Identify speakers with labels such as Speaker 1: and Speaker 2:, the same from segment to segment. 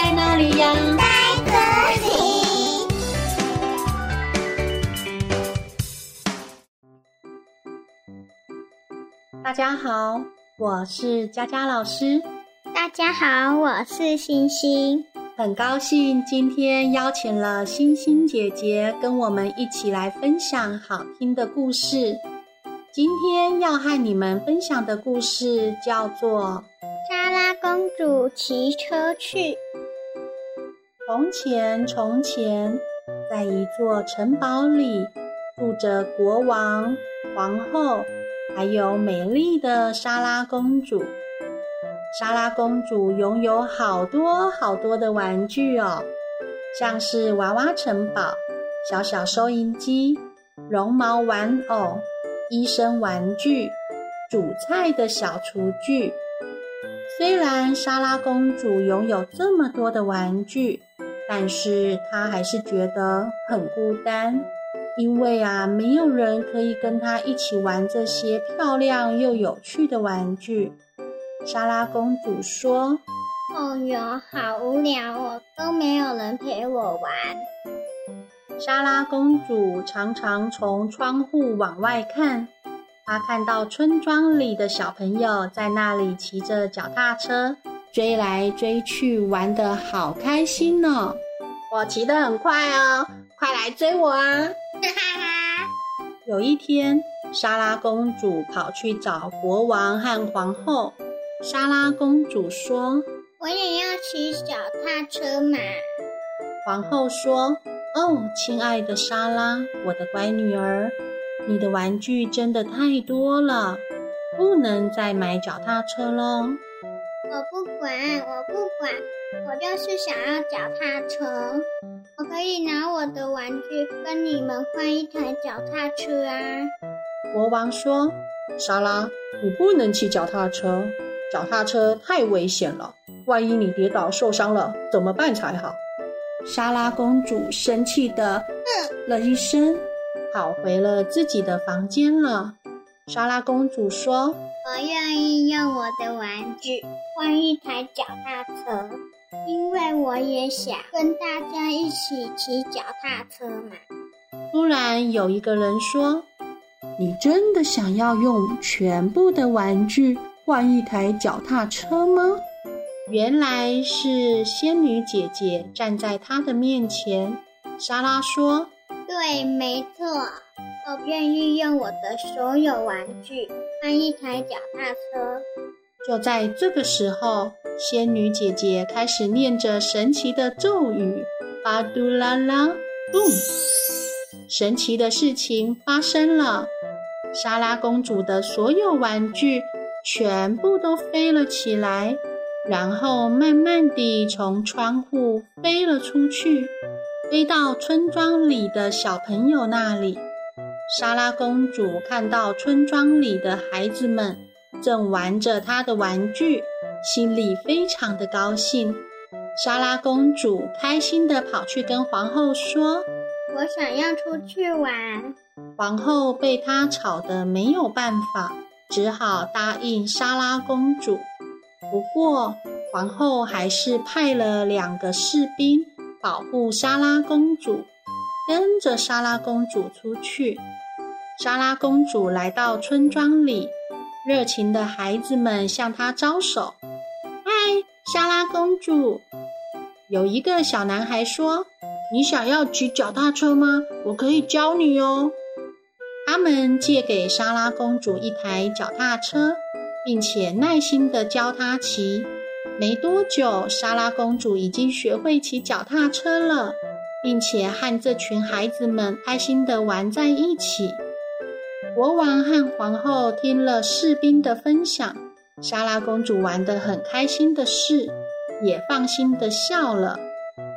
Speaker 1: 在哪里呀？
Speaker 2: 在这里。
Speaker 1: 大家好，我是佳佳老师。
Speaker 2: 大家好，我是星星。
Speaker 1: 很高兴今天邀请了星星姐姐跟我们一起来分享好听的故事。今天要和你们分享的故事叫做《
Speaker 2: 莎拉公主骑车去》。
Speaker 1: 从前，从前，在一座城堡里，住着国王、皇后，还有美丽的莎拉公主。莎拉公主拥有好多好多的玩具哦，像是娃娃城堡、小小收音机、绒毛玩偶、医生玩具、煮菜的小厨具。虽然莎拉公主拥有这么多的玩具，但是她还是觉得很孤单，因为啊，没有人可以跟她一起玩这些漂亮又有趣的玩具。莎拉公主说：“
Speaker 2: 哦哟，好无聊哦，都没有人陪我玩。”
Speaker 1: 莎拉公主常常从窗户往外看，她看到村庄里的小朋友在那里骑着脚踏车，追来追去，玩得好开心呢。我骑得很快哦，快来追我啊！哈哈哈。有一天，莎拉公主跑去找国王和皇后。莎拉公主说：“
Speaker 2: 我也要骑脚踏车嘛。”
Speaker 1: 皇后说：“哦，亲爱的莎拉，我的乖女儿，你的玩具真的太多了，不能再买脚踏车喽。”
Speaker 2: 我不管，我不管，我就是想要脚踏车。我可以拿我的玩具跟你们换一台脚踏车啊。
Speaker 1: 国王说：“莎拉，你不能骑脚踏车。”脚踏车太危险了，万一你跌倒受伤了怎么办才好？莎拉公主生气地哼了一声，跑回了自己的房间了。莎拉公主说：“
Speaker 2: 我愿意用我的玩具换一台脚踏车，因为我也想跟大家一起骑脚踏车嘛。”
Speaker 1: 突然有一个人说：“你真的想要用全部的玩具？”换一台脚踏车吗？原来是仙女姐姐站在她的面前。莎拉说：“
Speaker 2: 对，没错，我愿意用我的所有玩具换一台脚踏车。”
Speaker 1: 就在这个时候，仙女姐姐开始念着神奇的咒语：“巴嘟啦啦，咚！”神奇的事情发生了，莎拉公主的所有玩具。全部都飞了起来，然后慢慢地从窗户飞了出去，飞到村庄里的小朋友那里。莎拉公主看到村庄里的孩子们正玩着她的玩具，心里非常的高兴。莎拉公主开心地跑去跟皇后说：“
Speaker 2: 我想要出去玩。”
Speaker 1: 皇后被她吵得没有办法。只好答应莎拉公主。不过，皇后还是派了两个士兵保护莎拉公主，跟着莎拉公主出去。莎拉公主来到村庄里，热情的孩子们向她招手：“嗨，莎拉公主！”有一个小男孩说：“你想要骑脚踏车吗？我可以教你哦。”他们借给莎拉公主一台脚踏车，并且耐心地教她骑。没多久，莎拉公主已经学会骑脚踏车了，并且和这群孩子们开心地玩在一起。国王和皇后听了士兵的分享，莎拉公主玩得很开心的事，也放心地笑了。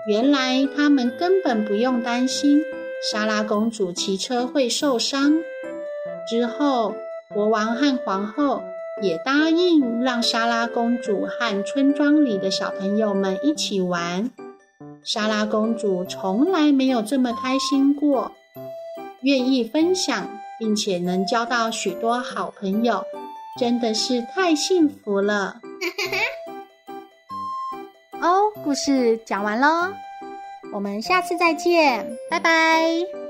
Speaker 1: 原来他们根本不用担心。莎拉公主骑车会受伤。之后，国王和皇后也答应让莎拉公主和村庄里的小朋友们一起玩。莎拉公主从来没有这么开心过，愿意分享，并且能交到许多好朋友，真的是太幸福了。哦，故事讲完喽，我们下次再见，拜拜。